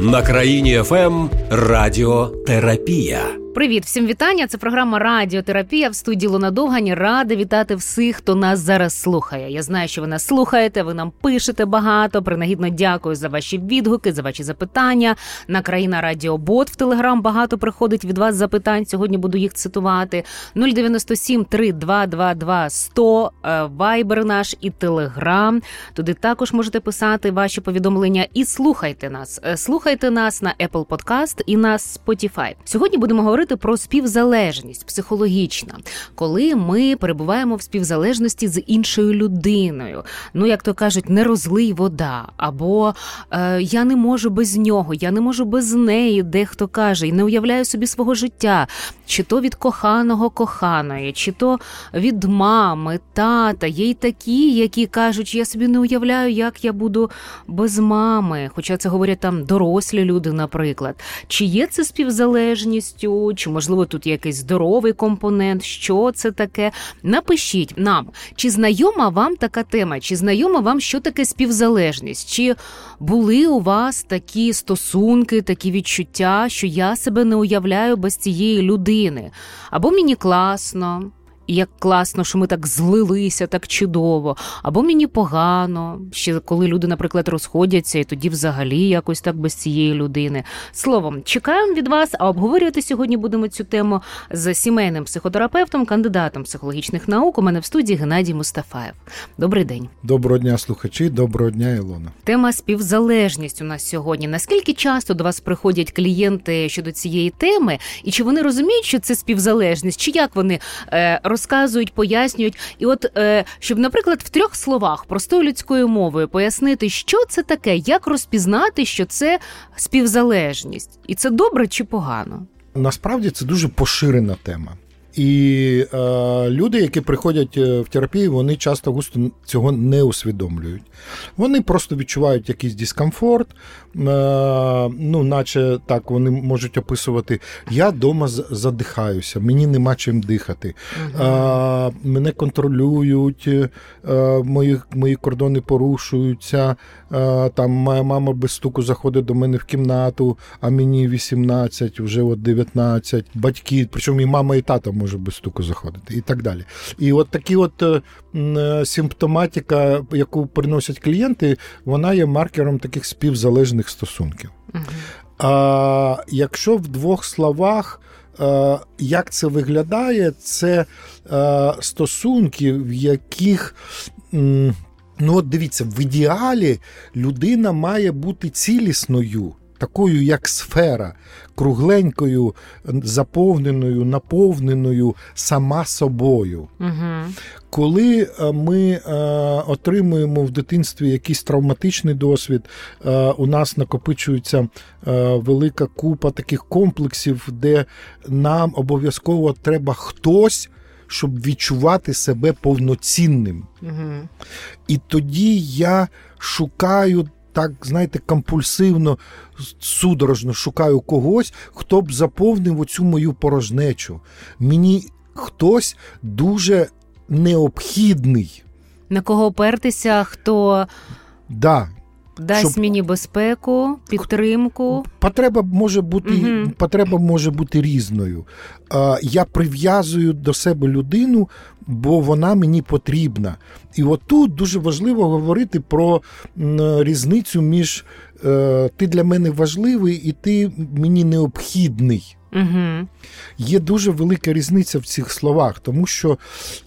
На Країні FM Радіотерапія. Привіт, всім вітання. Це програма Радіотерапія в студії Луна Довгані. Рада вітати всіх, хто нас зараз слухає. Я знаю, що ви нас слухаєте. Ви нам пишете багато. Принагідно дякую за ваші відгуки, за ваші запитання. На Країна Радіобот в Телеграм багато приходить від вас запитань. Сьогодні буду їх цитувати. 097 3222 100 Вайбер наш і Телеграм. Туди також можете писати ваші повідомлення і слухайте нас. Е, слухайте нас на Apple Podcast і на Spotify. Сьогодні будемо говорити говорити про співзалежність психологічна, коли ми перебуваємо в співзалежності з іншою людиною. Ну, як то кажуть, не розлий вода, або е, я не можу без нього, я не можу без неї, дехто каже, і не уявляю собі свого життя, чи то від коханого коханої, чи то від мами, тата. Є й такі, які кажуть, я собі не уявляю, як я буду без мами. Хоча це говорять там дорослі люди, наприклад. Чи є це співзалежністю? Чи можливо тут є якийсь здоровий компонент, що це таке. Напишіть нам, чи знайома вам така тема, чи знайома вам, що таке співзалежність, чи були у вас такі стосунки, такі відчуття, що я себе не уявляю без цієї людини, або мені класно. Як класно, що ми так злилися, так чудово, або мені погано, ще коли люди, наприклад, розходяться, і тоді взагалі якось так без цієї людини. Словом, чекаємо від вас, а обговорювати сьогодні будемо цю тему з сімейним психотерапевтом, кандидатом психологічних наук. У мене в студії Геннадій Мустафаєв. Добрий день. Доброго дня, слухачі, доброго дня, Ілона. Тема співзалежність у нас сьогодні. Наскільки часто до вас приходять клієнти щодо цієї теми, і чи вони розуміють, що це співзалежність, чи як вони е, розказують, пояснюють. І от е, щоб, наприклад, в трьох словах простою людською мовою пояснити, що це таке, як розпізнати, що це співзалежність, і це добре чи погано? Насправді це дуже поширена тема. І е, люди, які приходять е, в терапію, вони часто густо цього не усвідомлюють. Вони просто відчувають якийсь дискомфорт, е, ну, наче так вони можуть описувати: я вдома задихаюся, мені нема чим дихати, е, мене контролюють, е, мої мої кордони порушуються. Е, там моя мама без стуку заходить до мене в кімнату, а мені 18, вже от 19, батьки, причому і мама, і тато може без стуку заходити, і так далі. І от такі от е, е, симптоматика, яку приносять клієнти, вона є маркером таких співзалежних стосунків. Угу. А якщо в двох словах. Як це виглядає? Це стосунки, в яких Ну, от дивіться, в ідеалі людина має бути цілісною, такою, як сфера, кругленькою, заповненою, наповненою сама собою. Угу. Коли е, ми е, отримуємо в дитинстві якийсь травматичний досвід, е, у нас накопичується е, велика купа таких комплексів, де нам обов'язково треба хтось щоб відчувати себе повноцінним. Угу. І тоді я шукаю. Так, знаєте, компульсивно, судорожно шукаю когось, хто б заповнив оцю мою порожнечу. Мені хтось дуже необхідний. На кого опертися, хто Да, Дасть щоб... мені безпеку, підтримку. Потреба може бути угу. потреба може бути різною. Я прив'язую до себе людину, бо вона мені потрібна. І отут дуже важливо говорити про різницю між е, ти для мене важливий і ти мені необхідний. Угу. Є дуже велика різниця в цих словах, тому що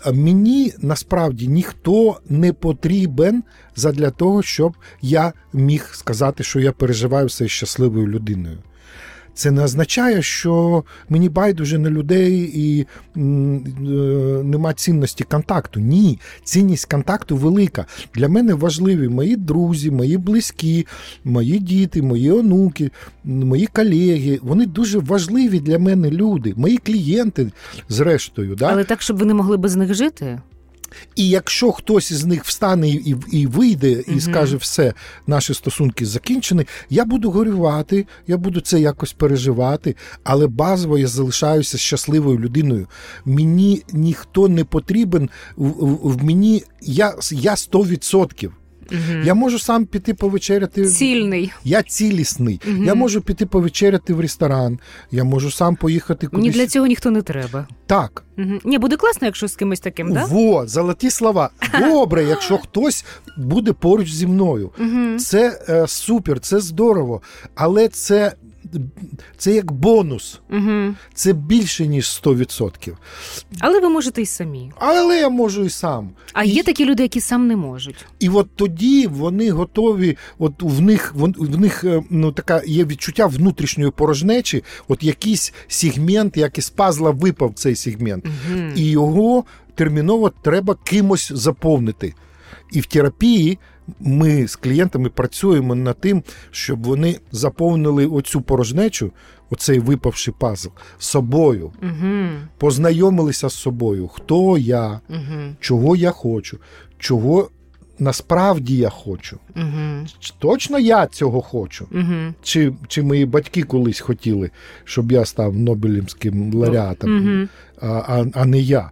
е, мені насправді ніхто не потрібен задля того, щоб я міг сказати, що я переживаю все щасливою людиною. Це не означає, що мені байдуже на людей і е, нема цінності контакту. Ні, цінність контакту велика. Для мене важливі мої друзі, мої близькі, мої діти, мої онуки, мої колеги. Вони дуже важливі для мене люди, мої клієнти, зрештою. Да? Але так, щоб ви не могли без них жити. І якщо хтось із них встане і і вийде, і угу. скаже, все, наші стосунки закінчені, я буду горювати, я буду це якось переживати, але базово я залишаюся щасливою людиною. Мені ніхто не потрібен в, в, в мені, я я 100%. Угу. Я можу сам піти повечеряти. Цільний. Я цілісний. Угу. Я можу піти повечеряти в ресторан. Я можу сам поїхати кудись. Ні для цього ніхто не треба. Так. Угу. Ні, буде класно, якщо з кимось таким, так? Во, золоті слова. Добре, якщо хтось буде поруч зі мною. Угу. Це е, супер, це здорово. Але це. Це як бонус, Угу. це більше ніж 100%. Але ви можете й самі. Але я можу і сам. А І- є такі люди, які сам не можуть. І от тоді вони готові, от в них в них е, ну така є відчуття внутрішньої порожнечі, от якийсь сегмент, як із пазла випав цей сегмент, Угу. і його терміново треба кимось заповнити. І в терапії ми з клієнтами працюємо над тим, щоб вони заповнили оцю порожнечу, оцей випавший пазл собою, Угу. познайомилися з собою, хто я, Угу. чого я хочу, чого насправді я хочу. Угу. Точно я цього хочу? Угу. Чи, чи мої батьки колись хотіли, щоб я став Нобелівським лауреатом, Угу. а, а, а не я?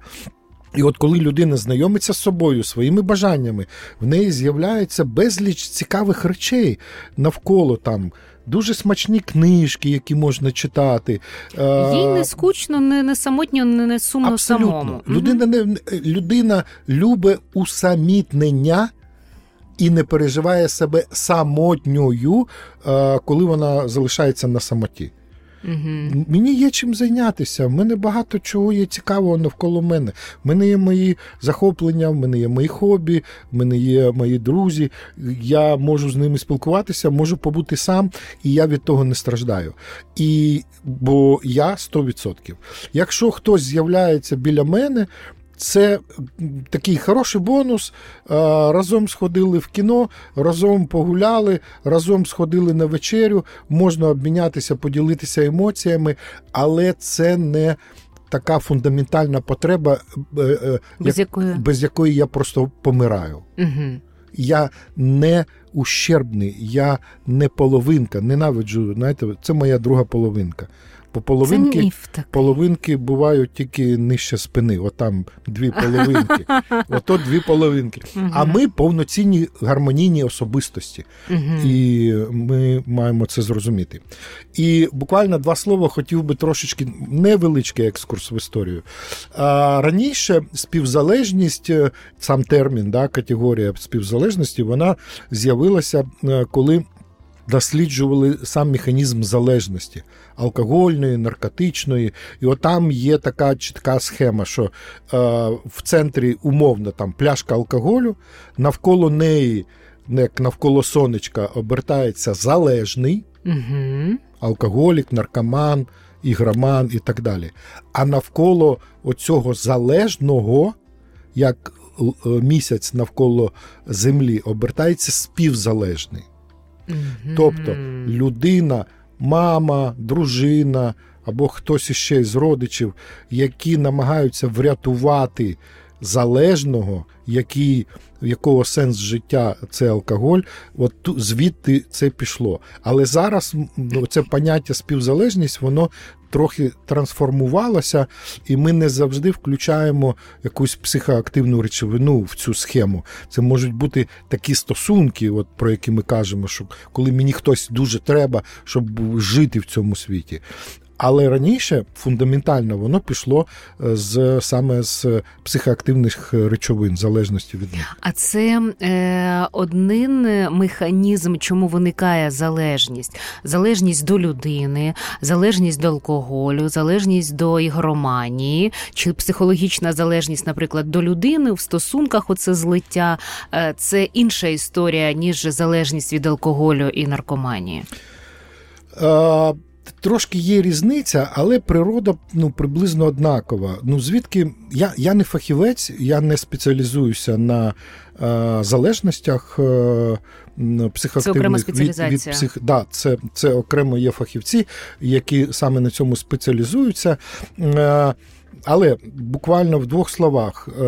І от коли людина знайомиться з собою, своїми бажаннями, в неї з'являється безліч цікавих речей навколо там. Дуже смачні книжки, які можна читати. Е, Їй не скучно, не, не самотньо, не, не сумно Абсолютно. самому. Людина не людина любить усамітнення і не переживає себе самотньою, е, коли вона залишається на самоті. Мгм. Мені є чим зайнятися. В мене багато чого є цікавого навколо мене. В мене є мої захоплення, в мене є мої хобі, в мене є мої друзі. Я можу з ними спілкуватися, можу побути сам, і я від того не страждаю. І, бо я 100%. Якщо хтось з'являється біля мене. Це такий хороший бонус. Разом сходили в кіно, разом погуляли, разом сходили на вечерю, можна обмінятися, поділитися емоціями, але це не така фундаментальна потреба, е, е, Без як- якої. без якої я просто помираю. Угу. Я не ущербний, я не половинка. Ненавиджу, знаєте, це моя друга половинка. Бо Це половинки. міф. Половинки бувають тільки нижче спини, отам дві половинки. Ото дві половинки. А ми повноцінні гармонійні особистості, і ми маємо це зрозуміти. І буквально два слова хотів би трошечки невеличкий екскурс в історію. А, раніше співзалежність, е, сам термін, да, категорія співзалежності, вона з'явилася, е, коли досліджували сам механізм залежності алкогольної, наркотичної. І от там є така чітка схема, що е, в центрі умовно там пляшка алкоголю, навколо неї, як навколо сонечка, обертається залежний Мгм. алкоголік, наркоман, ігроман і так далі. А навколо оцього залежного, як е, місяць навколо землі, обертається співзалежний. Мгм. Тобто людина, мама, дружина або хтось іще з родичів, які намагаються врятувати залежного, який, якого сенс життя це алкоголь, от звідти це пішло. Але зараз ну, це поняття співзалежність, воно трохи трансформувалося, і ми не завжди включаємо якусь психоактивну речовину в цю схему. Це можуть бути такі стосунки, от про які ми кажемо, що коли мені хтось дуже треба, щоб жити в цьому світі. Але раніше фундаментально воно пішло е, з саме з психоактивних речовин, залежності від них. А це е, один механізм, чому виникає залежність: залежність до людини, залежність до алкоголю, залежність до ігроманії, чи психологічна залежність, наприклад, до людини в стосунках. Оце злиття. Е, це інша історія ніж залежність від алкоголю і наркоманії. Е, Трошки є різниця, але природа ну, приблизно однакова. Ну, звідки я, я не фахівець, я не спеціалізуюся на е, залежностях е, психоактивних Це від, від псих... да, це, це окремо є фахівці, які саме на цьому спеціалізуються. Е, але буквально в двох словах: е,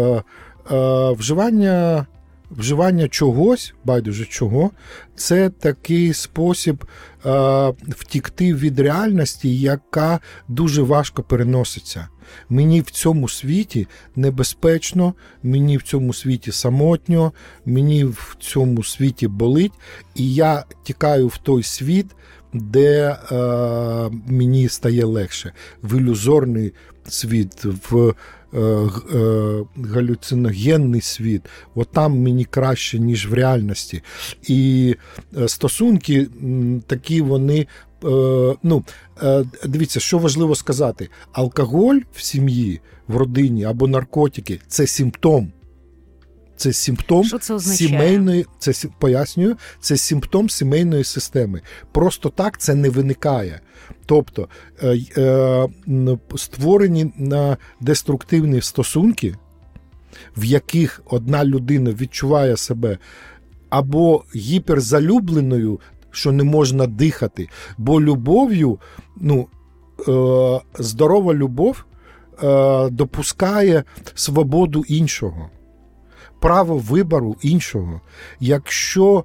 е, вживання вживання чогось, байдуже чого, це такий спосіб е, втікти від реальності, яка дуже важко переноситься. Мені в цьому світі небезпечно, мені в цьому світі самотньо, мені в цьому світі болить, і я тікаю в той світ, де е, мені стає легше. В ілюзорний світ, в галюциногенний світ, от там мені краще, ніж в реальності. І е, стосунки такі вони. Е, ну, е, Дивіться, що важливо сказати: алкоголь в сім'ї, в родині або наркотики це симптом. Це симптом Що це сімейної, це пояснюю, це симптом сімейної системи. Просто так це не виникає. Тобто е, е, створені на деструктивні стосунки, в яких одна людина відчуває себе або гіперзалюбленою, що не можна дихати, бо любов'ю, ну, е, здорова любов допускає свободу іншого право вибору іншого. Якщо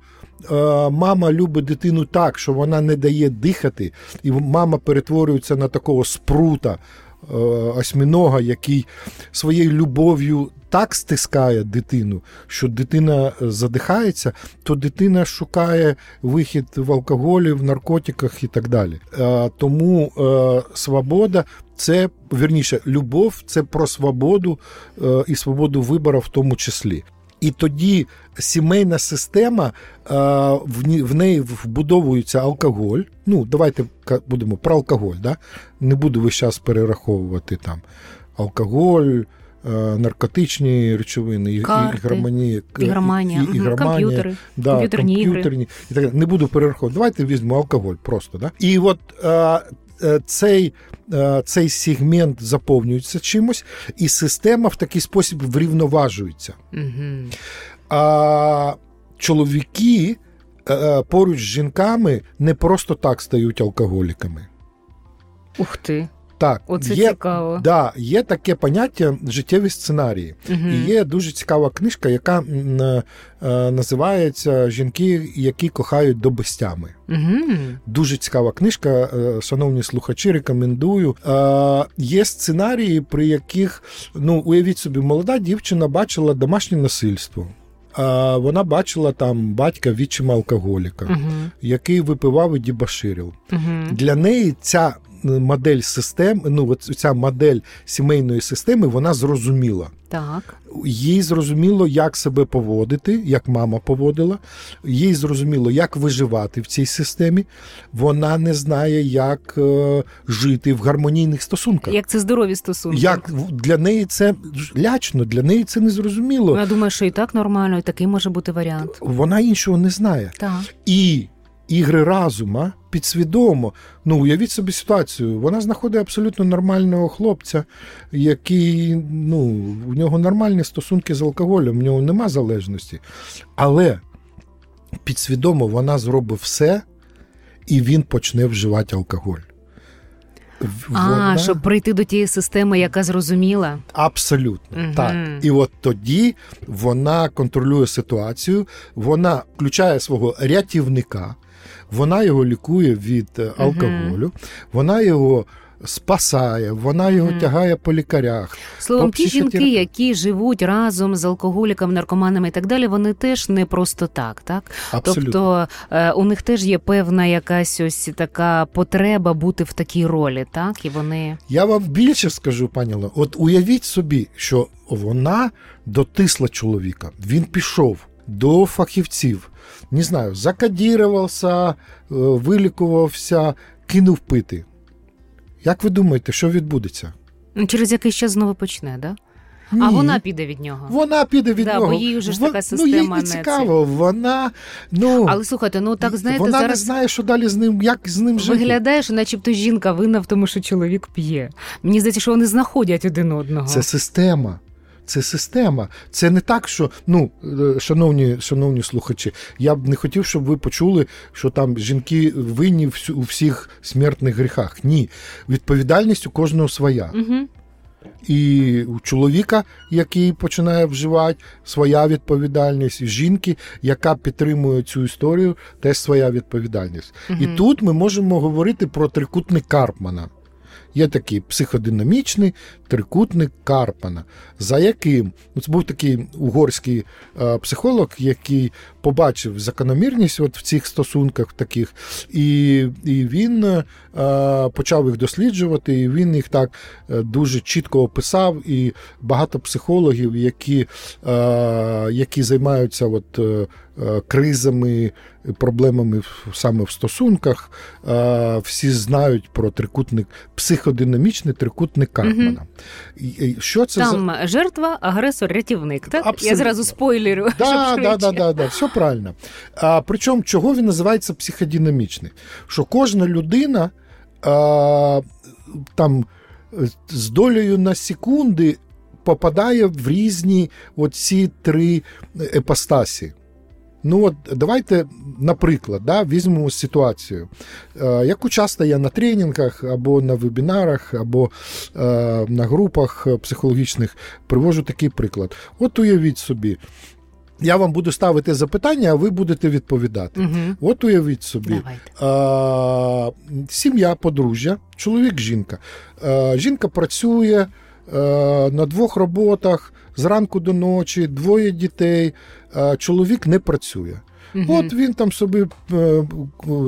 е, мама любить дитину так, що вона не дає дихати, і мама перетворюється на такого спрута. Е, осьмінога, який своєю любов'ю так стискає дитину, що дитина задихається, то дитина шукає вихід в алкоголі, в наркотиках і так далі. Е, тому е, свобода це вірніше, любов це про свободу і свободу вибору в тому числі. І тоді сімейна система, в неї вбудовується алкоголь. Ну, давайте будемо про алкоголь. Да? Не буду весь час перераховувати там алкоголь. Наркотичні речовини, Карти, ігроманія, ігроманія, і, і, комп'ютери, да, комп'ютерні, комп'ютерні ігри. і так не буду перераховувати. Давайте візьмемо алкоголь просто. Да? І от цей цей сегмент заповнюється чимось, і система в такий спосіб врівноважується. Угу. А чоловіки поруч з жінками не просто так стають алкоголіками. Ух ти. Так, Оце є, цікаво. Да, є таке поняття життєві сценарії. Угу. І є дуже цікава книжка, яка е, називається Жінки, які кохають добестями. Угу. Дуже цікава книжка, е, шановні слухачі, рекомендую. Е, є сценарії, при яких, ну, уявіть собі, молода дівчина бачила домашнє насильство. Вона бачила там батька відчима алкоголіка, uh-huh. який випивав і дібаширив. Uh-huh. Для неї ця модель систем, ну ця модель сімейної системи, вона зрозуміла. Так. Їй зрозуміло, як себе поводити, як мама поводила. Їй зрозуміло, як виживати в цій системі. Вона не знає, як е, жити в гармонійних стосунках. Як це здорові стосунки? Як для неї це лячно, для неї це незрозуміло. Вона думає, що і так нормально, і такий може бути варіант. Вона іншого не знає. Так. І ігри разума підсвідомо. Ну, уявіть собі ситуацію. Вона знаходить абсолютно нормального хлопця, який ну, у нього нормальні стосунки з алкоголем, у нього нема залежності. Але підсвідомо вона зробить все, і він почне вживати алкоголь. Вона... А, щоб прийти до тієї системи, яка зрозуміла. Абсолютно. Угу. Так. І от тоді вона контролює ситуацію, вона включає свого рятівника, вона його лікує від е, алкоголю, вона його. Спасає, вона його mm. тягає по лікарях. Словом, по ті жінки, які живуть разом з алкоголіками, наркоманами і так далі, вони теж не просто так, так? Абсолютно. Тобто е, у них теж є певна якась ось така потреба бути в такій ролі, так? І вони. Я вам більше скажу, пані Ло, от уявіть собі, що вона дотисла чоловіка, він пішов до фахівців, не знаю, закадірувався, е, вилікувався, кинув пити. Як ви думаєте, що відбудеться? Через якийсь час знову почне, да? Ні. А вона піде від нього. Вона піде від да, нього. Бо їй вже ж така система. Ну, їй не цікаво. Вона, ну, Але слухайте, ну так знаєте, вона зараз не знає, що далі з ним, як з ним жити. Виглядає, що начебто жінка винна в тому, що чоловік п'є. Мені здається, що вони знаходять один одного. Це система. Це система. Це не так, що ну, шановні шановні слухачі, я б не хотів, щоб ви почули, що там жінки винні у всіх смертних гріхах. Ні, відповідальність у кожного своя. Угу. І у чоловіка, який починає вживати, своя відповідальність, і жінки, яка підтримує цю історію, теж своя відповідальність. Мгм. І тут ми можемо говорити про трикутник Карпмана. Є такий психодинамічний трикутник Карпана, за яким ну, це був такий угорський е, психолог, який побачив закономірність от в цих стосунках таких, і, і він е, почав їх досліджувати, і він їх так е, дуже чітко описав. І багато психологів, які, е, які займаються от, кризами, проблемами в- саме в стосунках, е, всі знають про трикутник, психодинамічний трикутник Карпмана. Що це за Там жертва, агресор, рятівник. Так? Я зразу спойлерю. Да, да, да, да, да, все правильно. А, причому, чого він називається психодинамічний? Що кожна людина а, там з долею на секунди попадає в різні оці три епостасі. Ну, от давайте, наприклад, да, візьмемо ситуацію, е, яку часто я на тренінгах або на вебінарах, або е, на групах психологічних привожу такий приклад. От уявіть собі, я вам буду ставити запитання, а ви будете відповідати. Мгм. От уявіть собі, Давайте. а, сім'я, подружжя, чоловік, жінка. А, жінка працює на двох роботах зранку до ночі, двоє дітей. Чоловік не працює. Мгм. От він там собі е,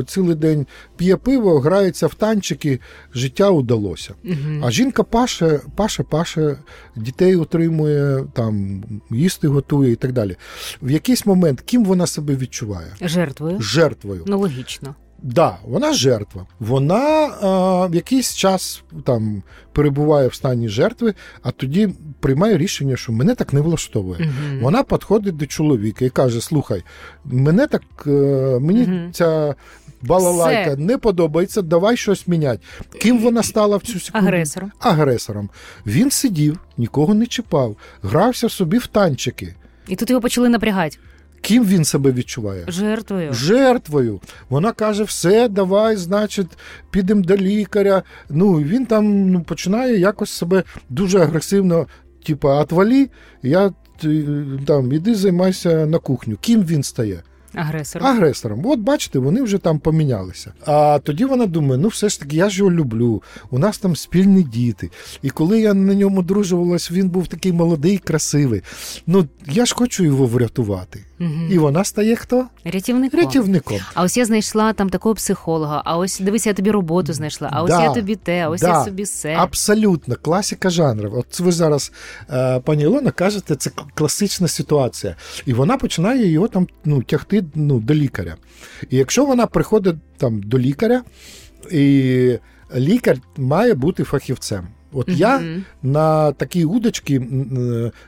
цілий день п'є пиво, грається в танчики, життя удалося. Мгм. А жінка паше, паше, паше, дітей утримує, там, їсти готує і так далі. В якийсь момент ким вона себе відчуває? Жертвою. Жертвою. Ну, логічно. Да, вона жертва. Вона а, в якийсь час там перебуває в стані жертви, а тоді приймає рішення, що мене так не влаштовує. Мгм. Вона підходить до чоловіка і каже: Слухай, мене так е, мені Мгм. ця балалайка Все. не подобається, давай щось міняти. Ким вона стала в цю секунду? Агресором. Агресором. Він сидів, нікого не чіпав, грався собі в танчики. І тут його почали напрягати. Ким він себе відчуває? Жертвою. Жертвою. Вона каже: все, давай, значить, підемо до лікаря. Ну, він там ну, починає якось себе дуже агресивно, типа, отвалі, я там іди займайся на кухню. Ким він стає? Агресором. Агресором. От бачите, вони вже там помінялися. А тоді вона думає: ну все ж таки, я ж його люблю. У нас там спільні діти. І коли я на ньому дружувалась, він був такий молодий, красивий. Ну я ж хочу його врятувати. Мгм. І вона стає хто? Рятівником. Рятівником. А ось я знайшла там такого психолога, а ось дивися, я тобі роботу знайшла, а ось Да, я тобі те, а ось да. я собі все. Абсолютно, класика жанру. От ви зараз, е, пані Ілона, кажете, це класична ситуація. І вона починає його там ну, тягти ну, до лікаря. І якщо вона приходить там до лікаря, і лікар має бути фахівцем. От я на такі удочки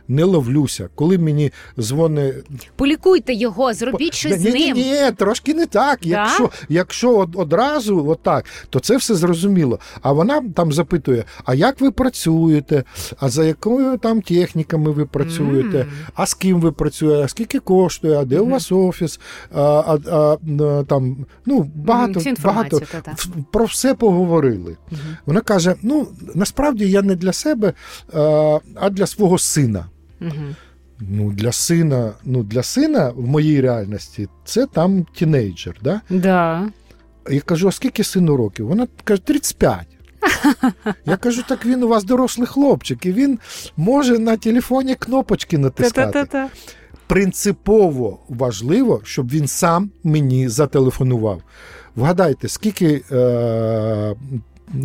не ловлюся. Коли мені дзвонить Полікуйте його, зробіть щось з ні, ні, ним. ні, трошки не так. Да? Якщо, якщо од- одразу отак, то це все зрозуміло. А вона там запитує: а як ви працюєте? А за якою там техніками ви працюєте? М. А з ким ви працюєте? А скільки коштує? А де у вас офіс? А, а, а, там, ну, багато, багато та-та. про все поговорили. Вона каже: ну, насправді я не для себе, а, а для свого сина. Мгм. Ну, для сина, ну, для сина в моїй реальності це там тінейджер. Да? Да. Я кажу, а скільки сину років? Вона каже, 35. Я кажу, так він у вас дорослий хлопчик, і він може на телефоні кнопочки натискати. Принципово важливо, щоб він сам мені зателефонував. Вгадайте, скільки е-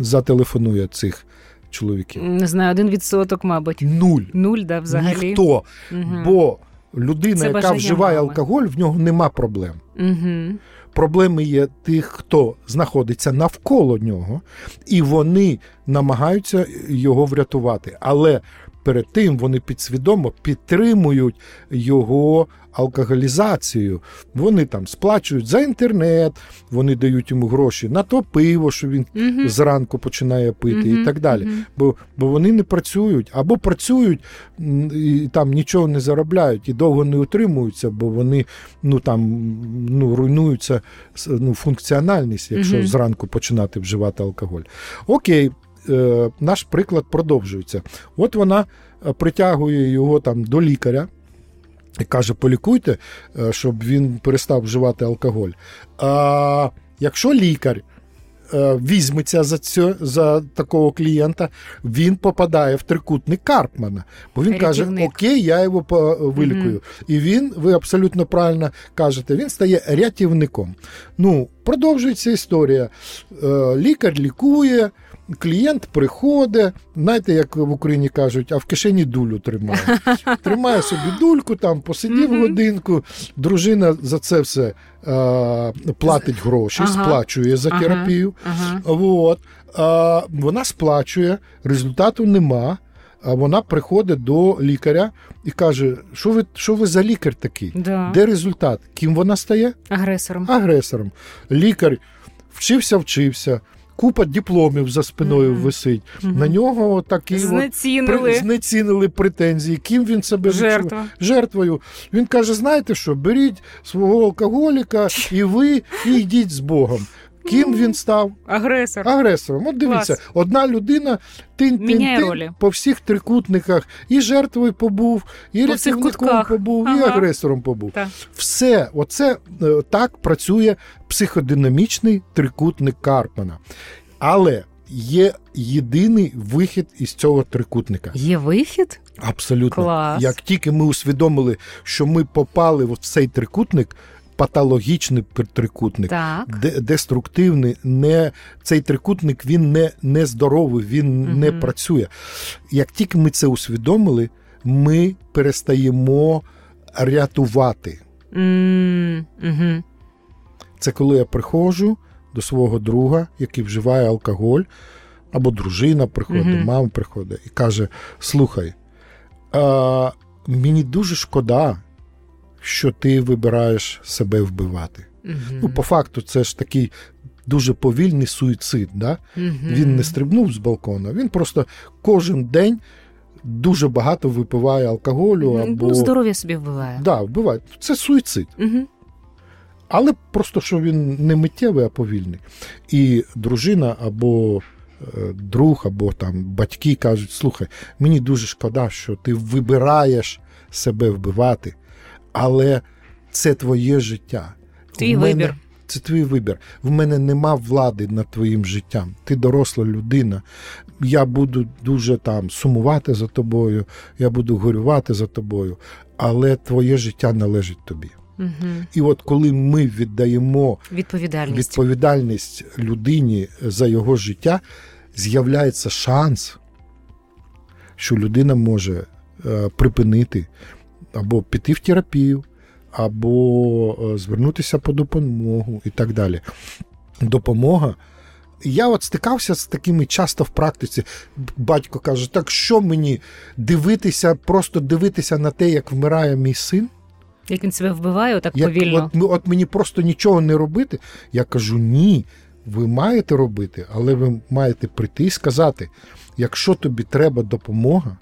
зателефонує цих чоловіків? Не знаю, один відсоток, мабуть. Нуль. Нуль, да, взагалі. Ніхто. Угу. Бо людина, Це яка вживає мами. алкоголь, в нього нема проблем. Угу. Проблеми є тих, хто знаходиться навколо нього, і вони намагаються його врятувати. Але перед тим вони підсвідомо підтримують його алкоголізацію. Вони там сплачують за інтернет, вони дають йому гроші на то пиво, що він Мгм. зранку починає пити, Мгм. і так далі. Мгм. Бо, бо вони не працюють або працюють і там нічого не заробляють і довго не утримуються, бо вони ну там ну руйнуються ну, функціональність, якщо зранку починати вживати алкоголь. Окей. Е, наш приклад продовжується. От вона е, притягує його там до лікаря. І каже, полікуйте, е, щоб він перестав вживати алкоголь. А якщо лікар візьметься за цю, за такого клієнта, він попадає в трикутник Карпмана. Бо він каже: Окей, я його вилікую. І він, ви абсолютно правильно кажете, він стає рятівником. Ну, продовжується історія. Лікар лікує. Клієнт приходить, знаєте, як в Україні кажуть, а в кишені дулю тримає. Тримає собі дульку, там посидів Мгм. годинку, дружина за це все е, платить гроші, Ага. сплачує за Ага. терапію. Ага. От. А, вона сплачує, результату нема. А вона приходить до лікаря і каже: що ви, що ви за лікар такий? Да. Де результат? Ким вона стає? Агресором. Агресором. Лікар вчився, вчився, купа дипломів за спиною висить. На нього такі от Знецінили. при, знецінили претензії. Ким він себе? Жертва. жертвою. Він каже: знаєте що, беріть свого алкоголіка, і ви і йдіть з Богом. Ким він став? Агресор. Агресором. От дивіться, Клас. одна людина тин, тин, Міняє тин, по всіх трикутниках і жертвою побув, і По рятівником побув, і агресором побув. Так. Все, оце е, так працює психодинамічний трикутник Карпмана. Але є єдиний вихід із цього трикутника. Є вихід? Абсолютно. Клас. Як тільки ми усвідомили, що ми попали в цей трикутник, патологічний трикутник, Так. де- деструктивний, не, цей трикутник він не, не здоровий, він Мгм. не працює. Як тільки ми це усвідомили, ми перестаємо рятувати. Угу. Це коли я приходжу до свого друга, який вживає алкоголь, або дружина приходить, Мгм. мама приходить і каже: Слухай, а, мені дуже шкода, що ти вибираєш себе вбивати. Ну, по факту, це ж такий дуже повільний суїцид. Да? Він не стрибнув з балкона, він просто кожен день дуже багато випиває алкоголю або Ну, здоров'я собі вбиває. да, вбиває. Це суїцид. Угу. Але просто що він не миттєвий, а повільний. І дружина або е, друг, або там батьки кажуть: слухай, мені дуже шкода, що ти вибираєш себе вбивати, але це твоє життя. Твій мене- вибір. Це твій вибір. В мене нема влади над твоїм життям. Ти доросла людина. Я буду дуже там сумувати за тобою, я буду горювати за тобою, але твоє життя належить тобі. Угу. І от коли ми віддаємо Відповідальність. відповідальність людині за його життя, з'являється шанс, що людина може е, припинити або піти в терапію, або е, звернутися по допомогу і так далі. Допомога. Я от стикався з такими часто в практиці. Батько каже: так що мені дивитися, просто дивитися на те, як вмирає мій син? Як він себе вбиває, отак Як, повільно. от, от мені просто нічого не робити. Я кажу: ні, ви маєте робити, але ви маєте прийти і сказати: якщо тобі треба допомога,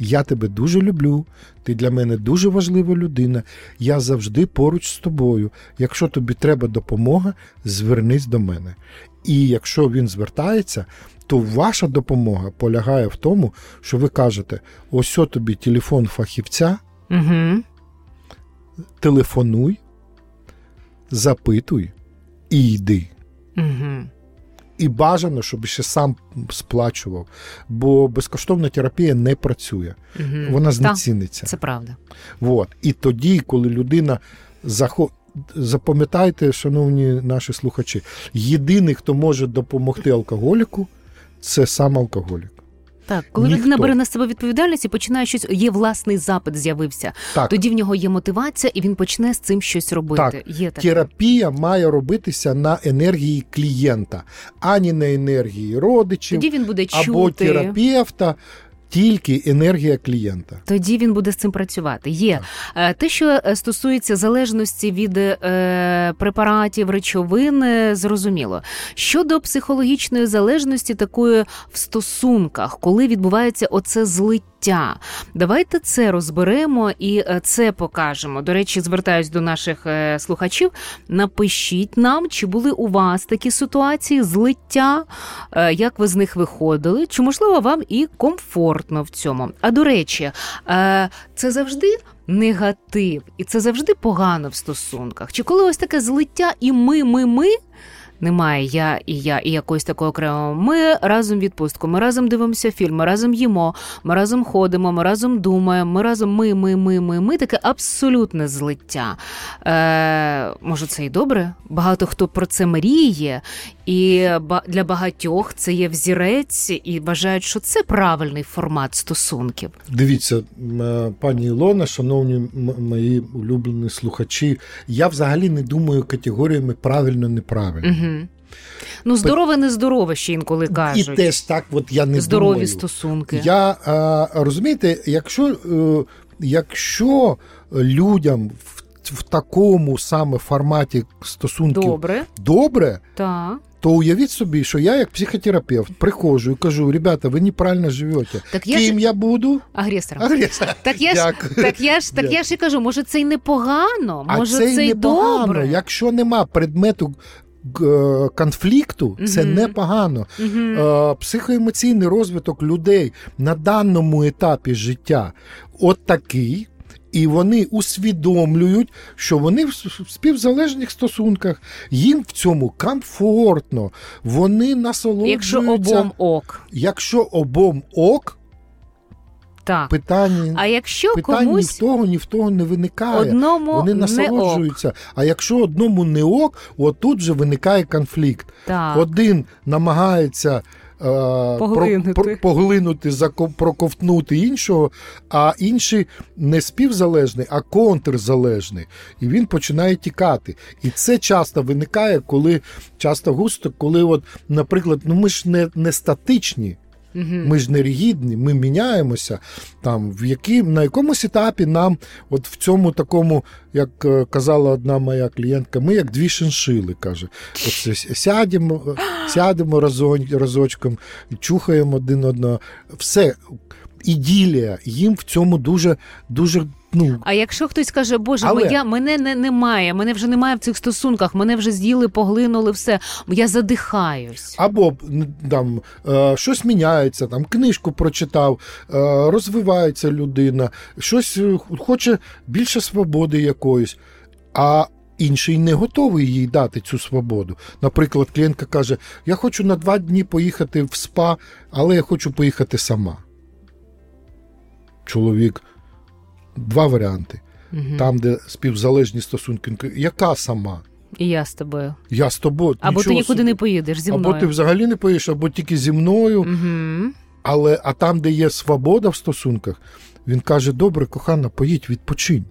я тебе дуже люблю, ти для мене дуже важлива людина, я завжди поруч з тобою. Якщо тобі треба допомога, звернись до мене. І якщо він звертається, то ваша допомога полягає в тому, що ви кажете: ось о тобі телефон фахівця Угу. телефонуй, запитуй і йди. Угу. І бажано, щоб ще сам сплачував, бо безкоштовна терапія не працює, Угу. вона знеціниться. Це правда. От. І тоді, коли людина захо... запам'ятайте, шановні наші слухачі, єдиний, хто може допомогти алкоголіку, це сам алкоголік. Так, коли Ніхто. людина бере на себе відповідальність і починає щось, є власний запит, з'явився. Так, Тоді в нього є мотивація, і він почне з цим щось робити. Так, Є таке. терапія має робитися на енергії клієнта, ані на енергії родичів Тоді він буде чути. або терапевта, тільки енергія клієнта. Тоді він буде з цим працювати. Є так. те, що е, стосується залежності від е, препаратів, речовин, е, зрозуміло. Щодо психологічної залежності, такої в стосунках, коли відбувається оце злиття. Злиття. Давайте це розберемо і е, це покажемо. До речі, звертаюсь до наших е, слухачів. Напишіть нам, чи були у вас такі ситуації злиття, е, як ви з них виходили, чи можливо вам і комфортно в цьому. А до речі, це завжди негатив, і це завжди погано в стосунках. Чи коли ось таке злиття, і ми, ми, ми немає я і я, і якось такого окремого. Ми разом відпустку, ми разом дивимося фільм, ми разом їмо, ми разом ходимо, ми разом думаємо, ми разом ми, ми, ми, ми, ми таке абсолютне злиття. Е, Може, це і добре? Багато хто про це мріє, і для багатьох це є взірець, і вважають, що це правильний формат стосунків. Дивіться, е, пані Ілона, шановні мої улюблені слухачі. Я взагалі не думаю категоріями правильно неправильно. Угу. Ну, здорове, нездорове ще інколи кажуть. І теж так, от я не здорові думаю. стосунки. Я а, розумієте, якщо е, якщо людям в, в такому саме форматі стосунків добре, добре так. то уявіть собі, що я, як психотерапевт, приходжу і кажу: ребята, ви неправильно живете. Так я Ким ж... я буду? Агресором. Агресор. Так я ж так я ж так я ж і кажу, може, це й непогано, може, а це, й добре. Якщо нема предмету. Конфлікту це uh-huh. непогано. Uh-huh. Психоемоційний розвиток людей на даному етапі життя от такий, і вони усвідомлюють, що вони в співзалежних стосунках, їм в цьому комфортно, вони насолоджуються. Якщо обом ок. Якщо обом ок. Так. Питання, а якщо питань комусь ні в того, ні в того не виникає. Одному Вони насолоджуються. Не ок. А якщо одному не ок, отут же виникає конфлікт. Так. Один намагається поглинути, про, поглинути проковтнути іншого, а інший не співзалежний, а контрзалежний. І він починає тікати. І це часто виникає, коли часто густо, коли, от, наприклад, ну ми ж не, не статичні. Угу. Ми ж нерігідні, ми міняємося. Там, в які, На якомусь етапі нам, от в цьому такому, як е, казала одна моя клієнтка, ми як дві шиншили, каже. От Сядемо сядемо разочком, чухаємо один одного. Все, іділія, їм в цьому дуже дуже Ну, А якщо хтось каже, Боже, Але... моя мене не, немає, мене вже немає в цих стосунках, мене вже з'їли, поглинули все, я задихаюсь. Або там е, щось міняється, там книжку прочитав, е, розвивається людина, щось е, хоче більше свободи якоїсь. А інший не готовий їй дати цю свободу. Наприклад, клієнтка каже: Я хочу на два дні поїхати в спа, але я хочу поїхати сама. Чоловік два варіанти. Угу. Там, де співзалежні стосунки, яка сама? І я з тобою. Я з тобою. Або ти нікуди не поїдеш зі мною. Або ти взагалі не поїдеш, або тільки зі мною. Угу. Але а там, де є свобода в стосунках, він каже: добре, кохана, поїдь, відпочинь.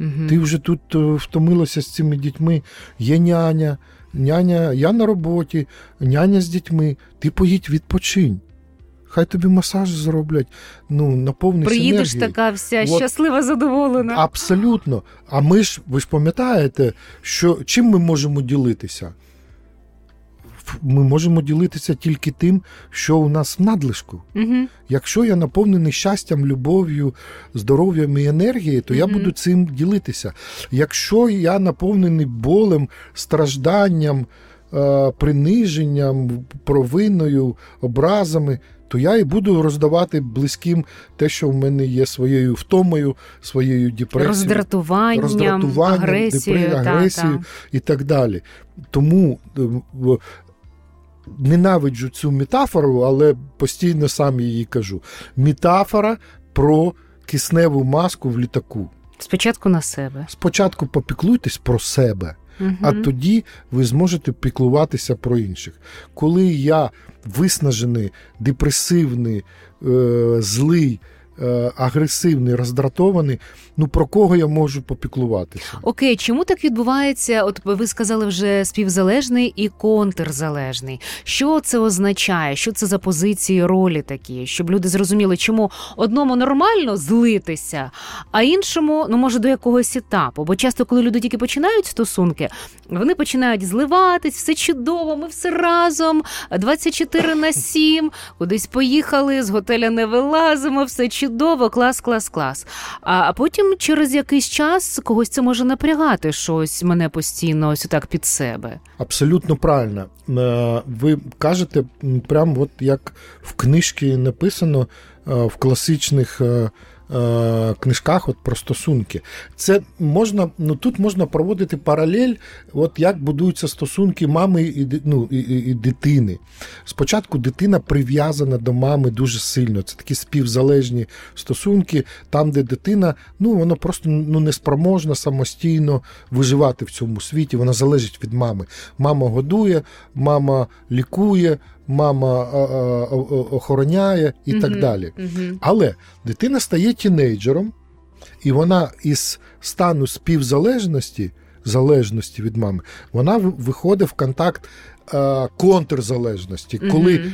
Угу. Ти вже тут е, втомилася з цими дітьми. Є няня, няня, я на роботі, няня з дітьми. Ти поїдь, відпочинь. Хай тобі масаж зроблять, ну наповнись Приїдеш енергією. така вся От, щаслива, задоволена. Абсолютно. А ми ж, ви ж пам'ятаєте, що чим ми можемо ділитися? Ми можемо ділитися тільки тим, що у нас в надлишку. Угу. Якщо я наповнений щастям, любов'ю, здоров'ям і енергією, то угу. я буду цим ділитися. Якщо я наповнений болем, стражданням, е, приниженням, провиною, образами, то я і буду роздавати близьким те, що в мене є своєю втомою, своєю депресією, роздратуванням, роздратуванням агресією, депре... агресією та, і так далі. Тому е, ненавиджу цю метафору, але постійно сам її кажу. Метафора про кисневу маску в літаку. Спочатку на себе. Спочатку попіклуйтесь про себе. Угу. А тоді ви зможете піклуватися про інших. Коли я виснажений, депресивний, е, злий, агресивний, роздратований, ну про кого я можу попіклуватися? Окей, чому так відбувається? От ви сказали вже співзалежний і контрзалежний. Що це означає? Що це за позиції ролі такі? Щоб люди зрозуміли, чому одному нормально злитися, а іншому, ну може, до якогось етапу. Бо часто, коли люди тільки починають стосунки, вони починають зливатись, все чудово, ми все разом, 24 на 7, кудись поїхали, з готеля не вилазимо, все чудово чудово, клас, клас, клас. А потім через якийсь час когось це може напрягати щось мене постійно ось так під себе. Абсолютно правильно. Е, ви кажете, прям от як в книжці написано е, в класичних е, книжках от про стосунки. Це можна, ну тут можна проводити паралель, от як будуються стосунки мами і ну, і, і дитини. Спочатку дитина прив'язана до мами дуже сильно. Це такі співзалежні стосунки, там, де дитина ну, вона просто ну, неспроможна самостійно виживати в цьому світі. Вона залежить від мами. Мама годує, мама лікує мама охороняє і угу, так далі. Угу. Але дитина стає тінейджером, і вона із стану співзалежності залежності від мами, вона виходить в контакт контрзалежності, коли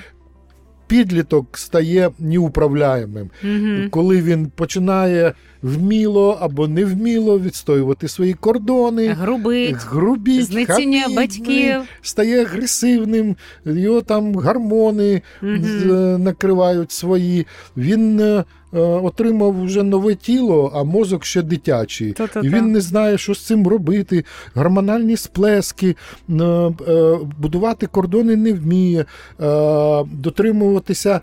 підліток стає неуправляємим, угу. коли він починає вміло або невміло відстоювати свої кордони, грубить, грубіть, знеціння батьків, стає агресивним, його там гормони угу. накривають свої. Він е, отримав вже нове тіло, а мозок ще дитячий. Та-та-та. І він не знає, що з цим робити. Гормональні сплески, е, будувати кордони не вміє, дотримуватися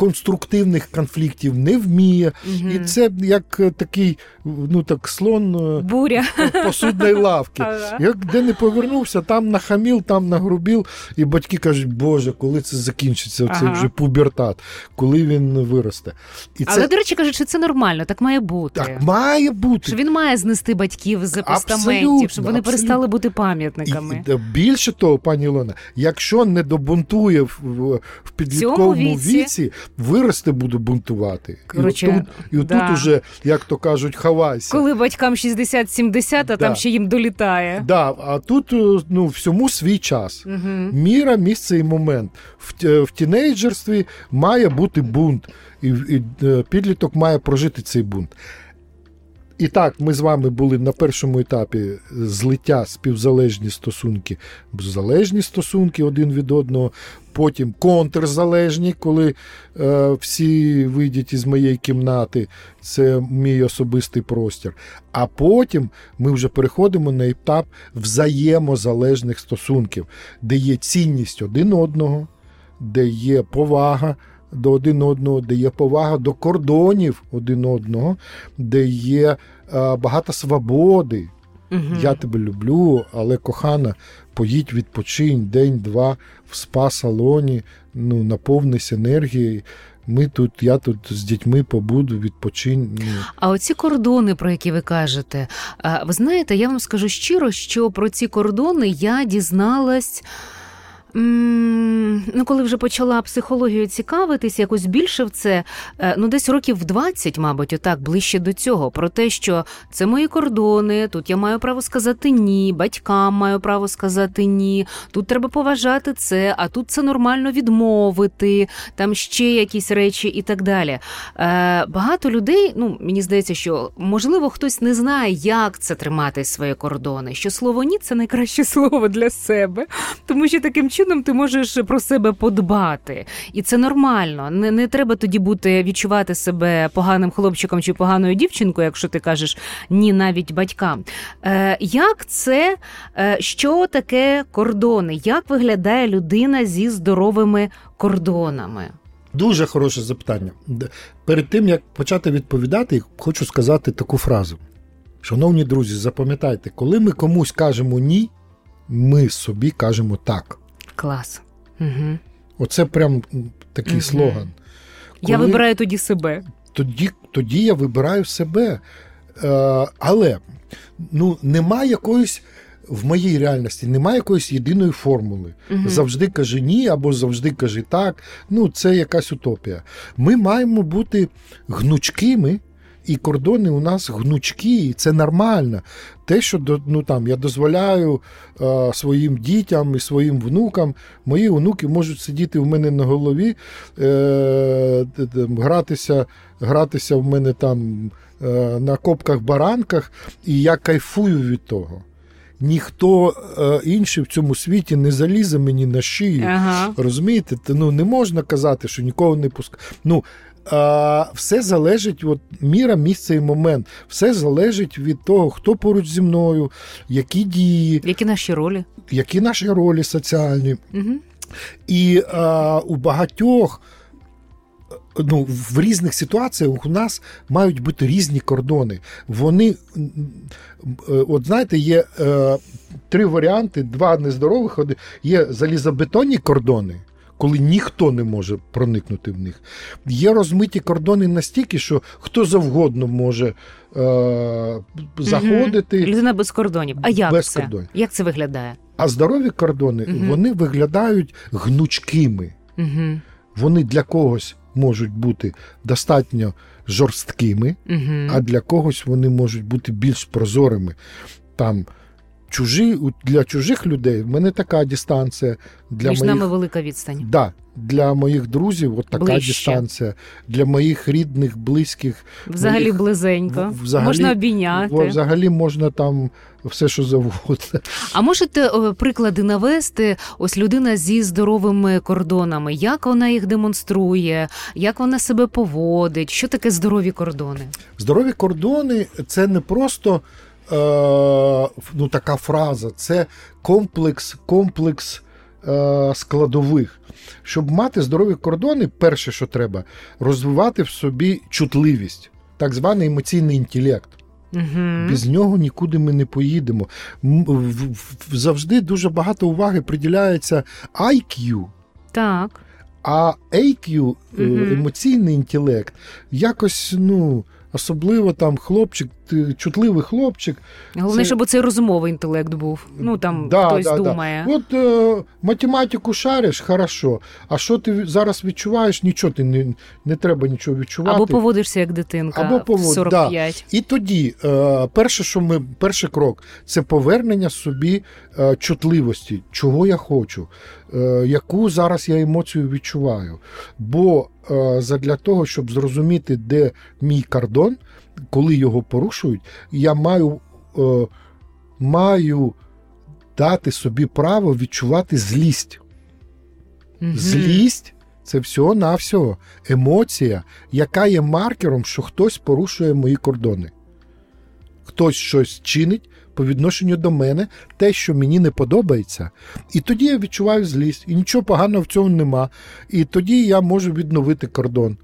конструктивних конфліктів не вміє. Угу. І це як е, такий ну так слон е, Буря. посудної лавки. Ага. Як де не повернувся, там нахаміл, там нагрубіл. І батьки кажуть, Боже, коли це закінчиться? Це ага. вже пубертат, коли він виросте. І Але, до речі, кажуть, що це нормально, так має бути. Так має бути. Що він має знести батьків з постаментів, щоб вони абсолютно. перестали бути пам'ятниками. І, більше того, пані Ілона, якщо не добунтує в, в підлітковому віці. віці, виросте буду бунтувати. Короче, і отут, і отут да. уже, як то кажуть, хавайся. Коли батькам 60-70, а Да. там ще їм долітає. Да, а тут е, ну, всьому свій час. Угу. Міра, місце і момент. В, в тінейджерстві має бути бунт, і, і е, підліток має прожити цей бунт. І так, ми з вами були на першому етапі злиття співзалежні стосунки, залежні стосунки один від одного, потім контрзалежні, коли е, всі вийдуть із моєї кімнати, це мій особистий простір. А потім ми вже переходимо на етап взаємозалежних стосунків, де є цінність один одного, де є повага до один одного, де є повага до кордонів один одного, де є е, багато свободи. Угу. Я тебе люблю, але кохана, поїдь відпочинь день-два в спа-салоні, ну, наповнись енергією. Ми тут, я тут з дітьми побуду, відпочинь. Ну. А оці кордони, про які ви кажете, ви знаєте, я вам скажу щиро, що про ці кордони я дізналась. Ну, коли вже почала психологію цікавитись, якось більше в це, е, ну десь років в 20, мабуть, отак ближче до цього, про те, що це мої кордони, тут я маю право сказати ні, батькам маю право сказати ні, тут треба поважати це, а тут це нормально відмовити, там ще якісь речі і так далі. Е, Багато людей, ну мені здається, що можливо хтось не знає, як це тримати свої кордони. Що слово ні це найкраще слово для себе, тому що таким чином ти можеш про себе подбати, і це нормально. Не, не треба тоді бути відчувати себе поганим хлопчиком чи поганою дівчинкою, якщо ти кажеш ні, навіть батькам. Е, Як це, е, що таке кордони? Як виглядає людина зі здоровими кордонами? Дуже хороше запитання. Перед тим як почати відповідати, хочу сказати таку фразу. Шановні друзі, запам'ятайте, коли ми комусь кажемо ні, ми собі кажемо так. Клас. Угу. Оце прям такий Мгм. слоган. Я вибираю тоді себе. тоді, тоді я вибираю себе. Е, але ну, немає якоїсь. В моїй реальності немає якоїсь єдиної формули. Мгм. Завжди кажи ні, або завжди кажи так. Ну, це якась утопія. Ми маємо бути гнучкими, і кордони у нас гнучкі, і це нормально. Те, що ну, там, я дозволяю е, своїм дітям і своїм внукам, мої онуки можуть сидіти в мене на голові, е, гратися, гратися в мене там е, на копках-баранках, і я кайфую від того. Ніхто е, інший в цьому світі не залізе мені на шию. Ага. Розумієте? Ну, не можна казати, що нікого не пускає. Ну, а, все залежить, от міра, місце і момент. Все залежить від того, хто поруч зі мною, які дії, Які наші ролі? які наші ролі соціальні. Угу. І а, у багатьох. Ну, в різних ситуаціях у нас мають бути різні кордони. Вони, е, от знаєте, є е, три варіанти: два нездорових. Є залізобетонні кордони, коли ніхто не може проникнути в них. Є розмиті кордони настільки, що хто завгодно може е, заходити. Людина без кордонів. А як Без це? кордонів. Як це виглядає? А здорові кордони Мгм. вони виглядають гнучкими. Угу. Вони для когось можуть бути достатньо жорсткими, Угу. а для когось вони можуть бути більш прозорими. Там чужі, для чужих людей в мене така дистанція. Для Між моїх, нами велика відстань. да, для моїх друзів от така Ближче. дистанція. Для моїх рідних, близьких. Взагалі Моїх- близенько. взагалі- Можна обійняти. Взагалі можна там все, що завгодно. А можете е, приклади навести? Ось людина зі здоровими кордонами. Як вона їх демонструє, як вона себе поводить? Що таке здорові кордони? Здорові кордони це не просто ну, така фраза, це комплекс, комплекс е, складових. Щоб мати здорові кордони, перше, що треба, розвивати в собі чутливість, так званий емоційний інтелект. Угу. Без нього нікуди ми не поїдемо. Завжди дуже багато уваги приділяється IQ, Так. а AQ, е, Мгм. емоційний інтелект, якось, ну, особливо там хлопчик, ти- чутливий хлопчик. Головне, Це- щоб оцей розумовий інтелект був. Ну там Да, хтось да, да. думає. От е, математику шариш, хорошо. А що ти зараз відчуваєш? Нічого ти не, не треба нічого відчувати. Або поводишся як дитинка Або повод- 45. І тоді, е, перше, що ми, перший крок це повернення собі е, чутливості, чого я хочу, е, яку зараз я емоцію відчуваю. Бо е, задля того, щоб зрозуміти, де мій кордон, коли його порушують, я маю, е, маю дати собі право відчувати злість. Мгм. Злість це всього-навсього емоція, яка є маркером, що хтось порушує мої кордони. Хтось щось чинить по відношенню до мене, те, що мені не подобається. І тоді я відчуваю злість, і нічого поганого в цьому нема. І тоді я можу відновити кордон.